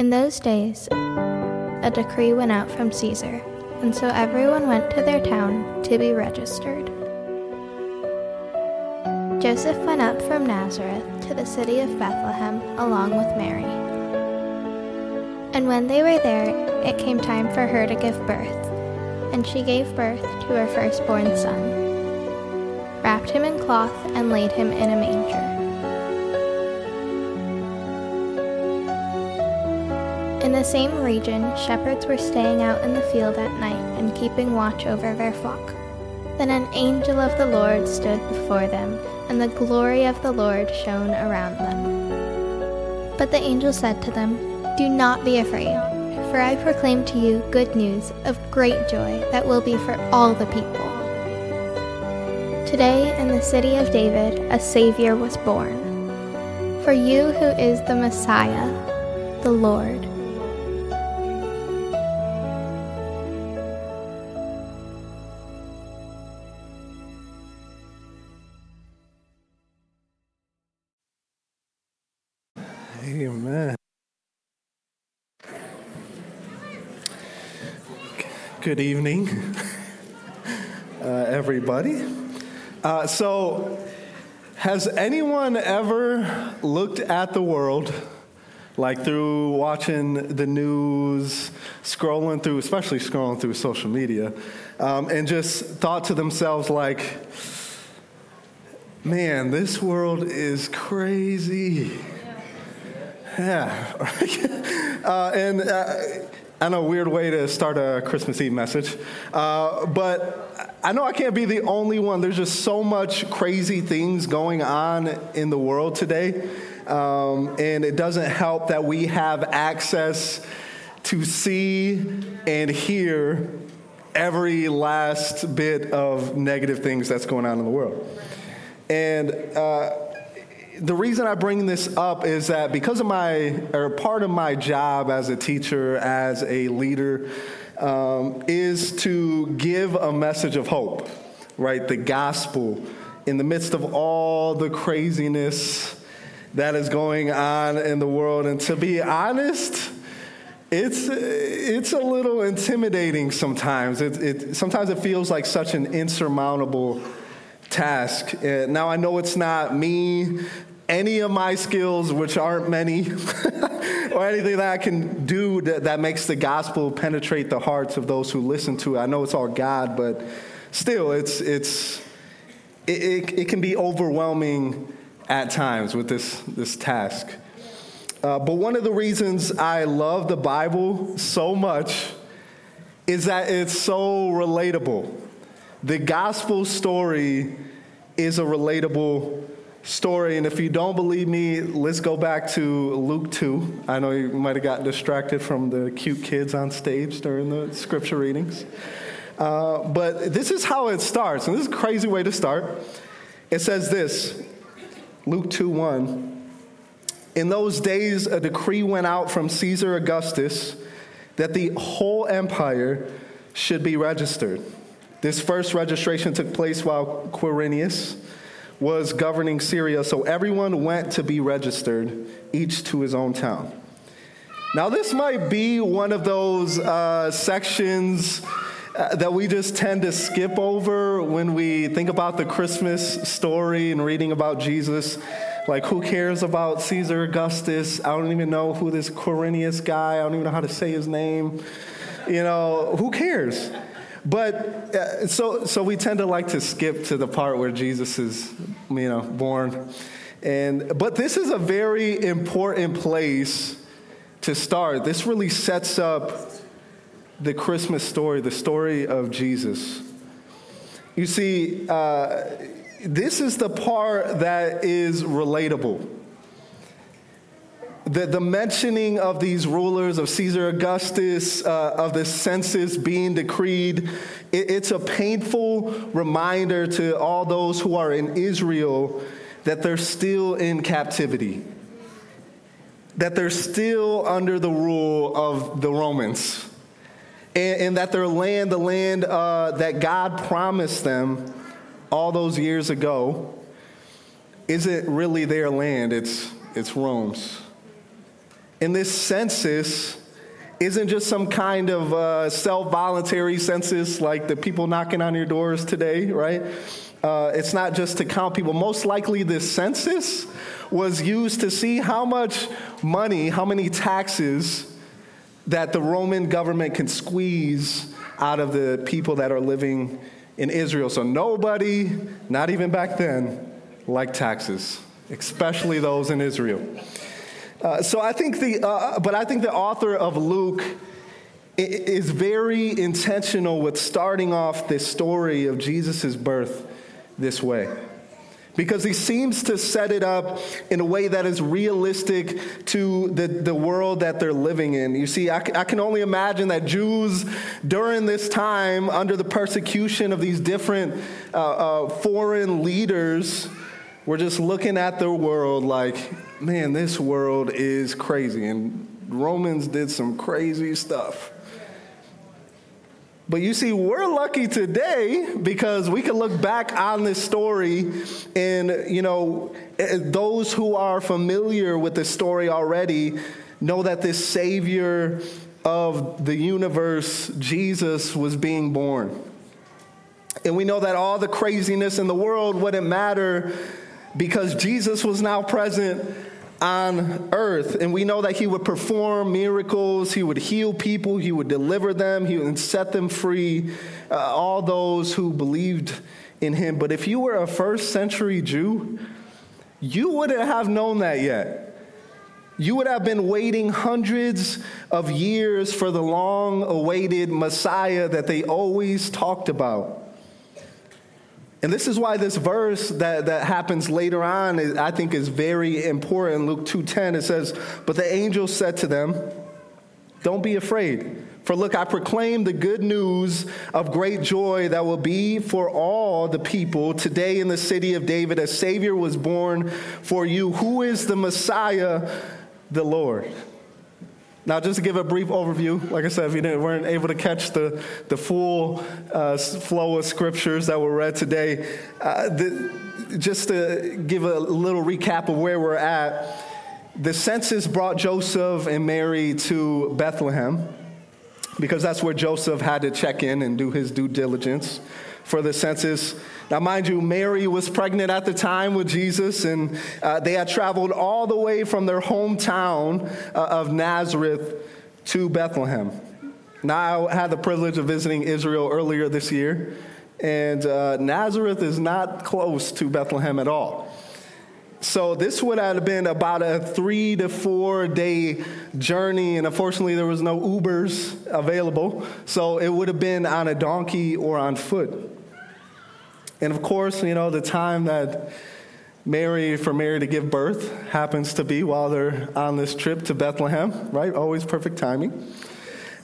In those days, a decree went out from Caesar, and so everyone went to their town to be registered. Joseph went up from Nazareth to the city of Bethlehem along with Mary. And when they were there, it came time for her to give birth, and she gave birth to her firstborn son, wrapped him in cloth, and laid him in a manger. In the same region, shepherds were staying out in the field at night and keeping watch over their flock. Then an angel of the Lord stood before them and the glory of the Lord shone around them. But the angel said to them, Do not be afraid, for I proclaim to you good news of great joy that will be for all the people. Today in the city of David a Savior was born. For you who is the Messiah, the Lord. Good evening, uh, everybody. Uh, so, has anyone ever looked at the world, like through watching the news, scrolling through, especially scrolling through social media, um, and just thought to themselves, like, man, this world is crazy? Yeah. uh, and uh, I know, weird way to start a Christmas Eve message. Uh, but I know I can't be the only one. There's just so much crazy things going on in the world today. Um, and it doesn't help that we have access to see and hear every last bit of negative things that's going on in the world. And uh, the reason I bring this up is that because of my, or part of my job as a teacher, as a leader, um, is to give a message of hope, right? The gospel in the midst of all the craziness that is going on in the world. And to be honest, it's, it's a little intimidating sometimes. It, it, sometimes it feels like such an insurmountable task. now, I know it's not me any of my skills, which aren't many, or anything that I can do that, that makes the gospel penetrate the hearts of those who listen to it. I know it's all God, but still, it's, it's, it, it, it can be overwhelming at times with this, this task. Uh, but one of the reasons I love the Bible so much is that it's so relatable. The gospel story is a relatable story. And if you don't believe me, let's go back to Luke 2. I know you might have gotten distracted from the cute kids on stage during the scripture readings. Uh, but this is how it starts. And this is a crazy way to start. It says this Luke 2 1. In those days, a decree went out from Caesar Augustus that the whole empire should be registered. This first registration took place while Quirinius was governing Syria, so everyone went to be registered, each to his own town. Now, this might be one of those uh, sections uh, that we just tend to skip over when we think about the Christmas story and reading about Jesus. Like, who cares about Caesar Augustus? I don't even know who this Quirinius guy, I don't even know how to say his name. You know, who cares? But uh, so, so we tend to like to skip to the part where Jesus is, you know, born. And, but this is a very important place to start. This really sets up the Christmas story, the story of Jesus. You see, uh, this is the part that is relatable the, the mentioning of these rulers, of Caesar Augustus, uh, of the census being decreed, it, it's a painful reminder to all those who are in Israel that they're still in captivity, that they're still under the rule of the Romans, and, and that their land, the land uh, that God promised them all those years ago, isn't really their land, it's, it's Rome's. And this census isn't just some kind of uh, self voluntary census like the people knocking on your doors today, right? Uh, it's not just to count people. Most likely, this census was used to see how much money, how many taxes that the Roman government can squeeze out of the people that are living in Israel. So, nobody, not even back then, liked taxes, especially those in Israel. Uh, so I think the, uh, but I think the author of Luke is very intentional with starting off this story of Jesus' birth this way. Because he seems to set it up in a way that is realistic to the, the world that they're living in. You see, I, I can only imagine that Jews during this time, under the persecution of these different uh, uh, foreign leaders, were just looking at the world like, man, this world is crazy. And Romans did some crazy stuff. But you see, we're lucky today because we can look back on this story and, you know, eh, those who are familiar with the story already know that this Savior of the universe, Jesus, was being born. And we know that all the craziness in the world wouldn't matter because Jesus was now present on earth. And we know that he would perform miracles, he would heal people, he would deliver them, he would set them free, uh, all those who believed in him. But if you were a first century Jew, you wouldn't have known that yet. You would have been waiting hundreds of years for the long awaited Messiah that they always talked about. And this is why this verse that, that happens later on, is, I think, is very important. Luke 2.10, it says, But the angel said to them, Don't be afraid. For look, I proclaim the good news of great joy that will be for all the people. Today in the city of David, a Savior was born for you. Who is the Messiah? The Lord. Now, just to give a brief overview, like I said, if you weren't able to catch the, the full uh, flow of scriptures that were read today, uh, the, just to give a little recap of where we're at, the census brought Joseph and Mary to Bethlehem because that's where Joseph had to check in and do his due diligence for the census. Now, mind you, Mary was pregnant at the time with Jesus, and uh, they had traveled all the way from their hometown uh, of Nazareth to Bethlehem. Now, I had the privilege of visiting Israel earlier this year, and uh, Nazareth is not close to Bethlehem at all. So this would have been about a three to four day journey, and unfortunately there was no Ubers available, so it would have been on a donkey or on foot. And of course, you know, the time that Mary, for Mary to give birth, happens to be while they're on this trip to Bethlehem, right? Always perfect timing.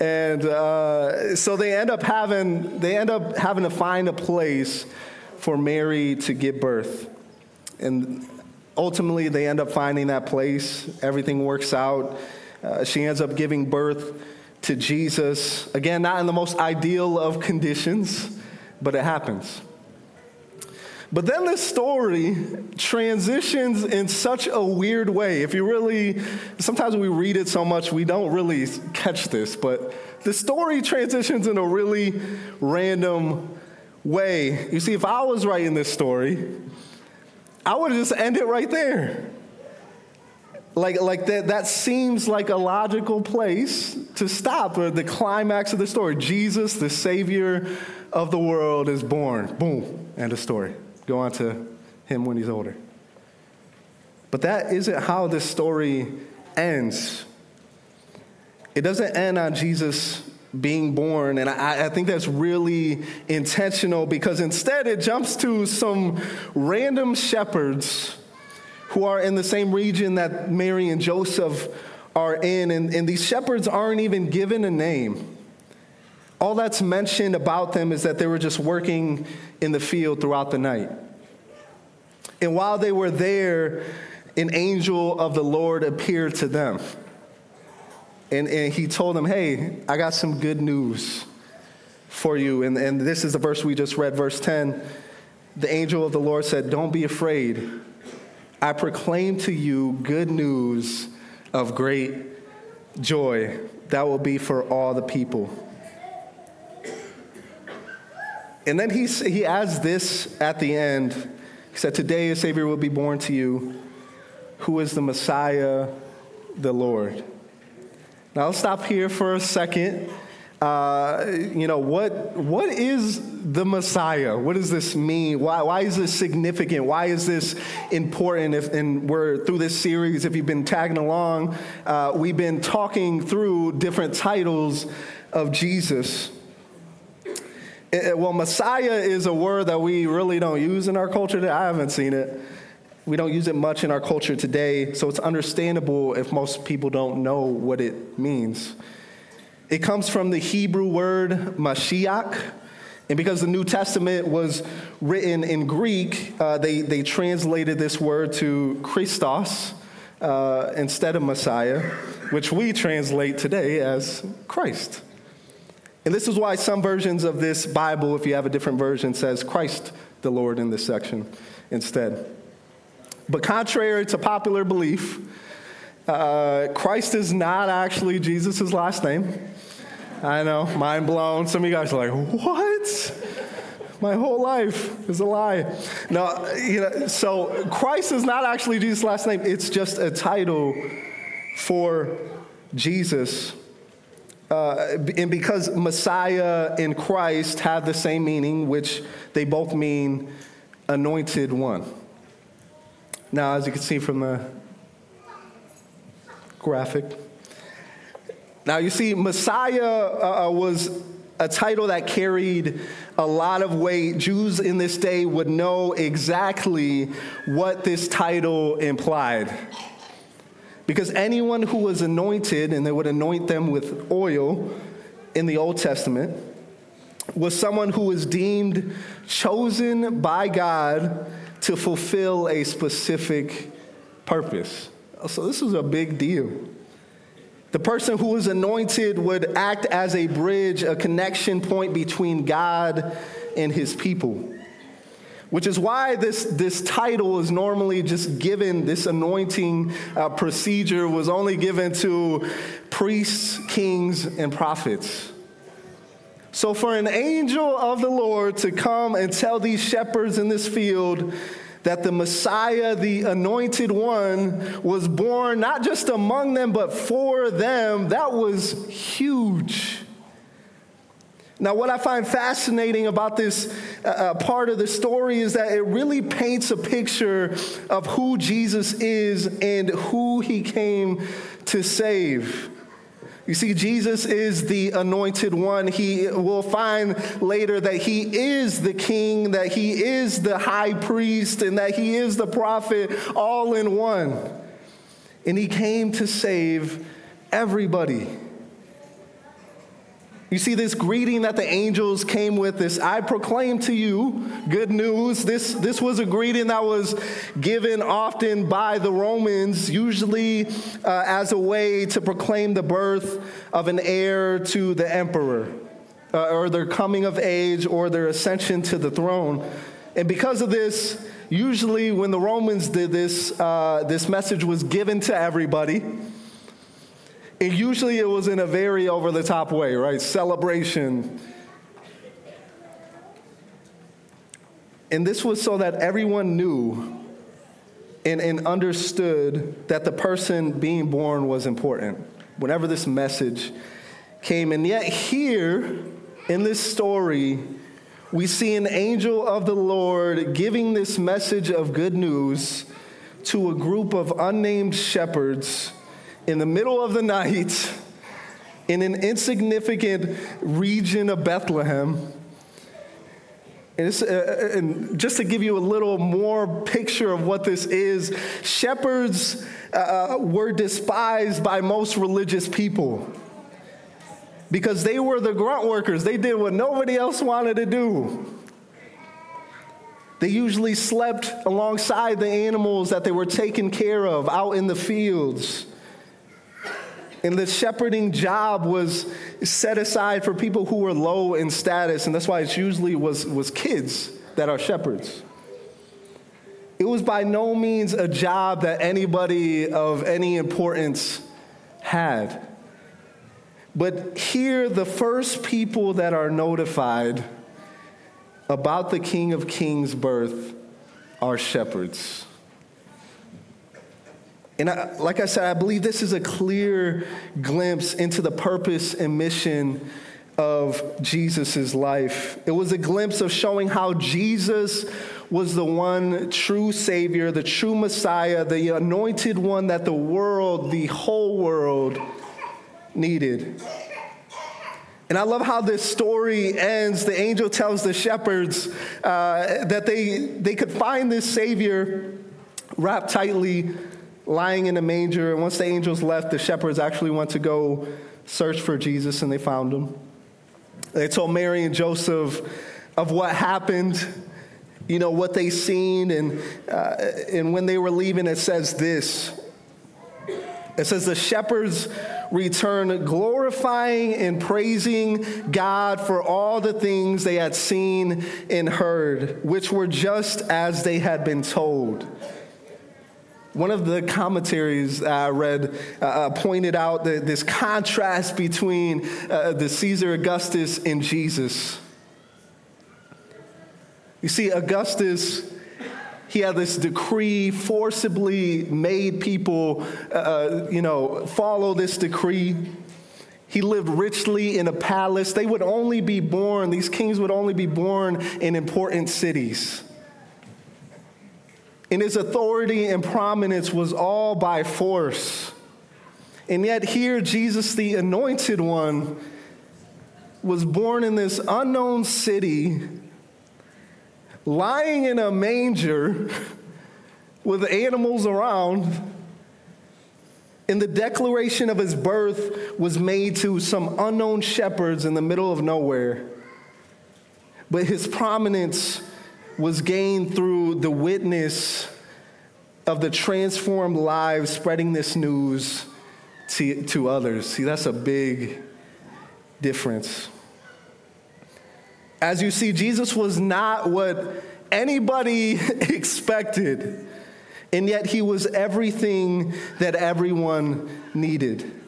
And uh, so they end up having they end up having to find a place for Mary to give birth. And ultimately, they end up finding that place. Everything works out. Uh, she ends up giving birth to Jesus. Again, not in the most ideal of conditions, but it happens. But then this story transitions in such a weird way. If you really, sometimes we read it so much we don't really catch this, but the story transitions in a really random way. You see, if I was writing this story, I would just end it right there. Like, like that, that seems like a logical place to stop or the climax of the story. Jesus, the Savior of the world, is born. Boom, end of story go on to him when he's older. But that isn't how this story ends. It doesn't end on Jesus being born, and I, I, think that's really intentional because instead it jumps to some random shepherds who are in the same region that Mary and Joseph are in, and, and these shepherds aren't even given a name. All that's mentioned about them is that they were just working in the field throughout the night. And while they were there, an angel of the Lord appeared to them. And, and he told them, Hey, I got some good news for you. And, and this is the verse we just read, verse 10. The angel of the Lord said, Don't be afraid. I proclaim to you good news of great joy that will be for all the people. And then he, he adds this at the end. He said, Today a Savior will be born to you, who is the Messiah, the Lord. Now, I'll stop here for a second. Uh, you know, what, what is the Messiah? What does this mean? Why, why is this significant? Why is this important? If, and we're through this series, if you've been tagging along, uh, we've been talking through different titles of Jesus. It, well, Messiah is a word that we really don't use in our culture. I haven't seen it. We don't use it much in our culture today, so it's understandable if most people don't know what it means. It comes from the Hebrew word Mashiach. And because the New Testament was written in Greek, uh, they, they translated this word to Christos uh, instead of Messiah, which we translate today as Christ. And this is why some versions of this Bible, if you have a different version, says Christ the Lord in this section instead. But contrary to popular belief, uh, Christ is not actually Jesus' last name. I know, mind blown. Some of you guys are like, what? My whole life is a lie. No, you know, so Christ is not actually Jesus' last name. It's just a title for Jesus. Uh, and because Messiah and Christ have the same meaning, which they both mean anointed one. Now, as you can see from the graphic, now, you see, Messiah uh, uh, was a title that carried a lot of weight. Jews in this day would know exactly what this title implied. Because anyone who was anointed, and they would anoint them with oil in the Old Testament, was someone who was deemed chosen by God to fulfill a specific purpose. So, this was a big deal. The person who was anointed would act as a bridge, a connection point between God and his people. Which is why this, this title is normally just given, this anointing uh, procedure was only given to priests, kings, and prophets. So, for an angel of the Lord to come and tell these shepherds in this field that the Messiah, the anointed one, was born not just among them, but for them, that was huge. Now, what I find fascinating about this uh, uh, part of the story is that it really paints a picture of who Jesus is and who he came to save. You see, Jesus is the anointed one. He will find later that he is the king, that he is the high priest, and that he is the prophet all in one. And he came to save everybody. You see, this greeting that the angels came with, this I proclaim to you good news. This, this was a greeting that was given often by the Romans, usually uh, as a way to proclaim the birth of an heir to the emperor, uh, or their coming of age, or their ascension to the throne. And because of this, usually when the Romans did this, uh, this message was given to everybody. And usually it was in a very over the top way, right? Celebration. And this was so that everyone knew and, and understood that the person being born was important whenever this message came. And yet, here in this story, we see an angel of the Lord giving this message of good news to a group of unnamed shepherds in the middle of the night in an insignificant region of Bethlehem. And, uh, uh, and, just to give you a little more picture of what this is, shepherds uh, uh, were despised by most religious people because they were the grunt workers. They did what nobody else wanted to do. They usually slept alongside the animals that they were taking care of out in the fields. And the shepherding job was set aside for people who were low in status, and that's why it usually was, was kids that are shepherds. It was by no means a job that anybody of any importance had. But here, the first people that are notified about the King of Kings' birth are shepherds. And I, like I said, I believe this is a clear glimpse into the purpose and mission of Jesus' life. It was a glimpse of showing how Jesus was the one true Savior, the true Messiah, the anointed one that the world, the whole world, needed. And I love how this story ends. The angel tells the shepherds uh, that they, they could find this Savior wrapped tightly, lying in a manger. And once the angels left, the shepherds actually went to go search for Jesus, and they found him. They told Mary and Joseph of what happened, you know, what they seen. And, uh, and when they were leaving, it says this it says, The shepherds returned glorifying and praising God for all the things they had seen and heard, which were just as they had been told. One of the commentaries I read uh, uh, pointed out this contrast between uh, the Caesar Augustus and Jesus. You see, Augustus, he had this decree, forcibly made people, uh, uh, you know, follow this decree. He lived richly in a palace. They would only be born, these kings would only be born in important cities and his authority and prominence was all by force. And yet, here, Jesus, the anointed one, was born in this unknown city, lying in a manger with animals around. And the declaration of his birth was made to some unknown shepherds in the middle of nowhere. But his prominence was gained through the witness of the transformed lives spreading this news to, to others. See, that's a big difference. As you see, Jesus was not what anybody expected, and yet he was everything that everyone needed.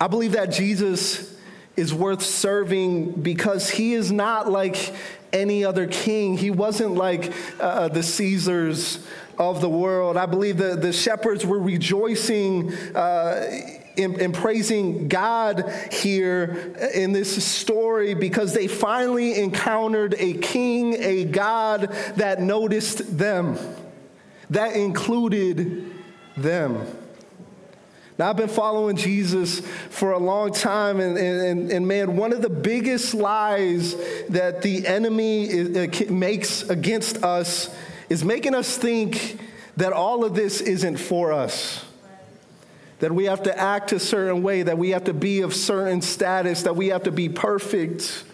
I believe that Jesus is worth serving because he is not like any other king. He wasn't like uh, the Caesars of the world. I believe the, the shepherds were rejoicing. Uh, in, in, praising God here in this story because they finally encountered a king, a God that noticed them, that included them. Now, I've been following Jesus for a long time, and, and, and man, one of the biggest lies that the enemy is, uh, makes against us is making us think that all of this isn't for us. That we have to act a certain way, that we have to be of certain status, that we have to be perfect.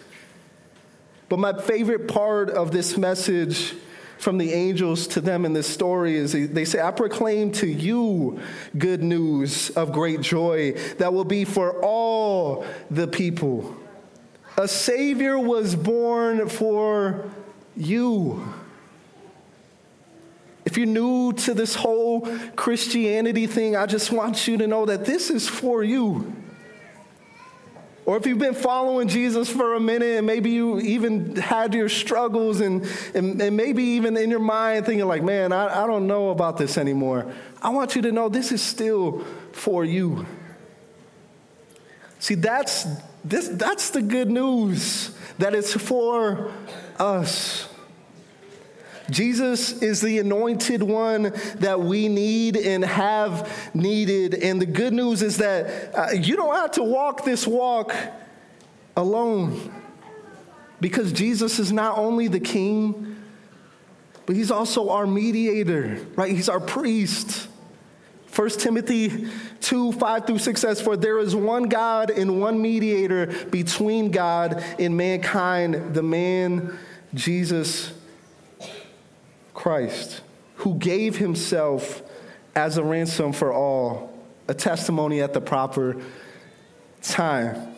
But my favorite part of this message from the angels to them in this story is they say, I proclaim to you good news of great joy that will be for all the people. A Savior was born for you. If you're new to this whole Christianity thing, I just want you to know that this is for you. Or if you've been following Jesus for a minute and maybe you even had your struggles and, and, and maybe even in your mind thinking, like, man, I, I don't know about this anymore. I want you to know this is still for you. See, that's, this, that's the good news that it's for us. Jesus is the anointed one that we need and have needed. And the good news is that uh, you don't have to walk this walk alone because Jesus is not only the king, but he's also our mediator, right? He's our priest. 1 Timothy 2 5 through 6 says, For there is one God and one mediator between God and mankind, the man Jesus Christ, who gave himself as a ransom for all, a testimony at the proper time.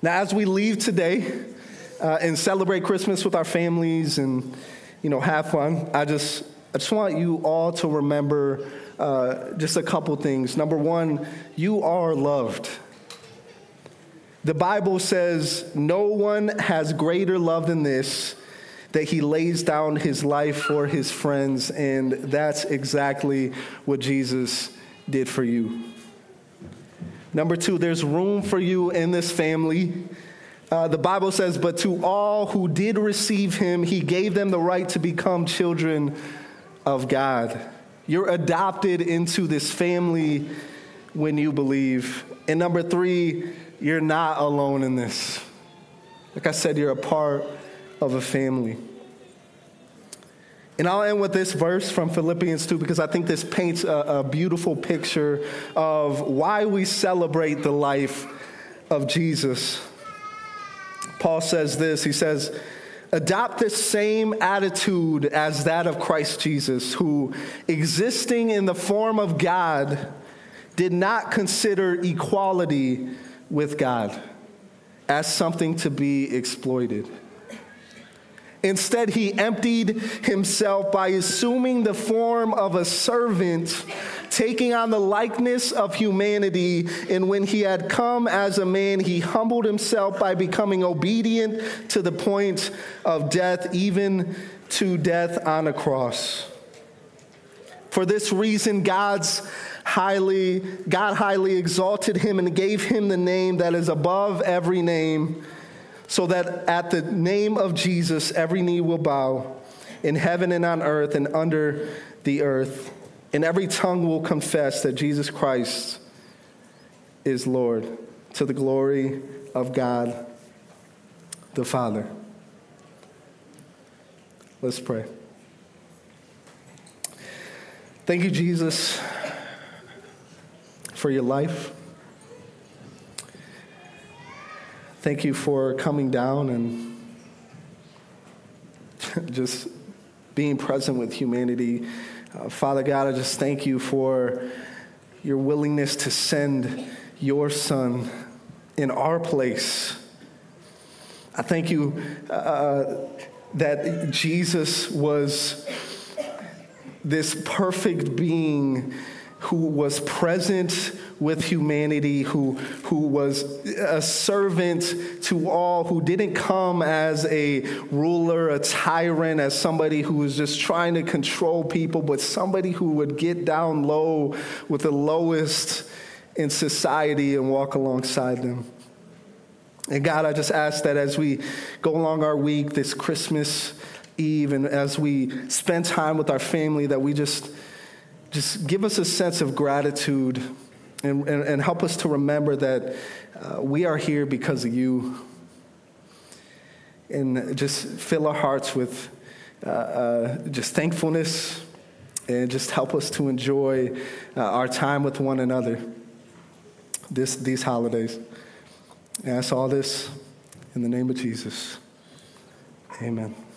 Now, as we leave today uh, and celebrate Christmas with our families and, you know, have fun, I just, I just want you all to remember uh, just a couple things. Number one, you are loved. The Bible says, No one has greater love than this, that he lays down his life for his friends. And that's exactly what Jesus did for you. Number two, there's room for you in this family. Uh, the Bible says, But to all who did receive him, he gave them the right to become children of God. You're adopted into this family when you believe. And number three, you're not alone in this. Like I said, you're a part of a family. And I'll end with this verse from Philippians 2 because I think this paints a, a, beautiful picture of why we celebrate the life of Jesus. Paul says this He says, Adopt the same attitude as that of Christ Jesus, who, existing in the form of God, did not consider equality with God as something to be exploited. Instead, he emptied himself by assuming the form of a servant, taking on the likeness of humanity. And when he had come as a man, he humbled himself by becoming obedient to the point of death, even to death on a cross. For this reason, God's highly, God highly exalted him and gave him the name that is above every name so that at the name of Jesus, every knee will bow in heaven and on earth and under the earth, and every tongue will confess that Jesus Christ is Lord to the glory of God the Father. Let's pray. Thank you, Jesus, for your life. Thank you for coming down and just being present with humanity. Uh, Father God, I just thank you for your willingness to send your Son in our place. I thank you uh, that Jesus was this perfect being who was present with humanity, who, who was a servant to all, who didn't come as a ruler, a tyrant, as somebody who was just trying to control people, but somebody who would get down low with the lowest in society and walk alongside them. And God, I just ask that as we go along our week, this Christmas Eve, and as we spend time with our family, that we just just give us a sense of gratitude and, and, and help us to remember that uh, we are here because of you. And just fill our hearts with uh, uh, just thankfulness and just help us to enjoy uh, our time with one another this, these holidays. And I ask all this in the name of Jesus. Amen.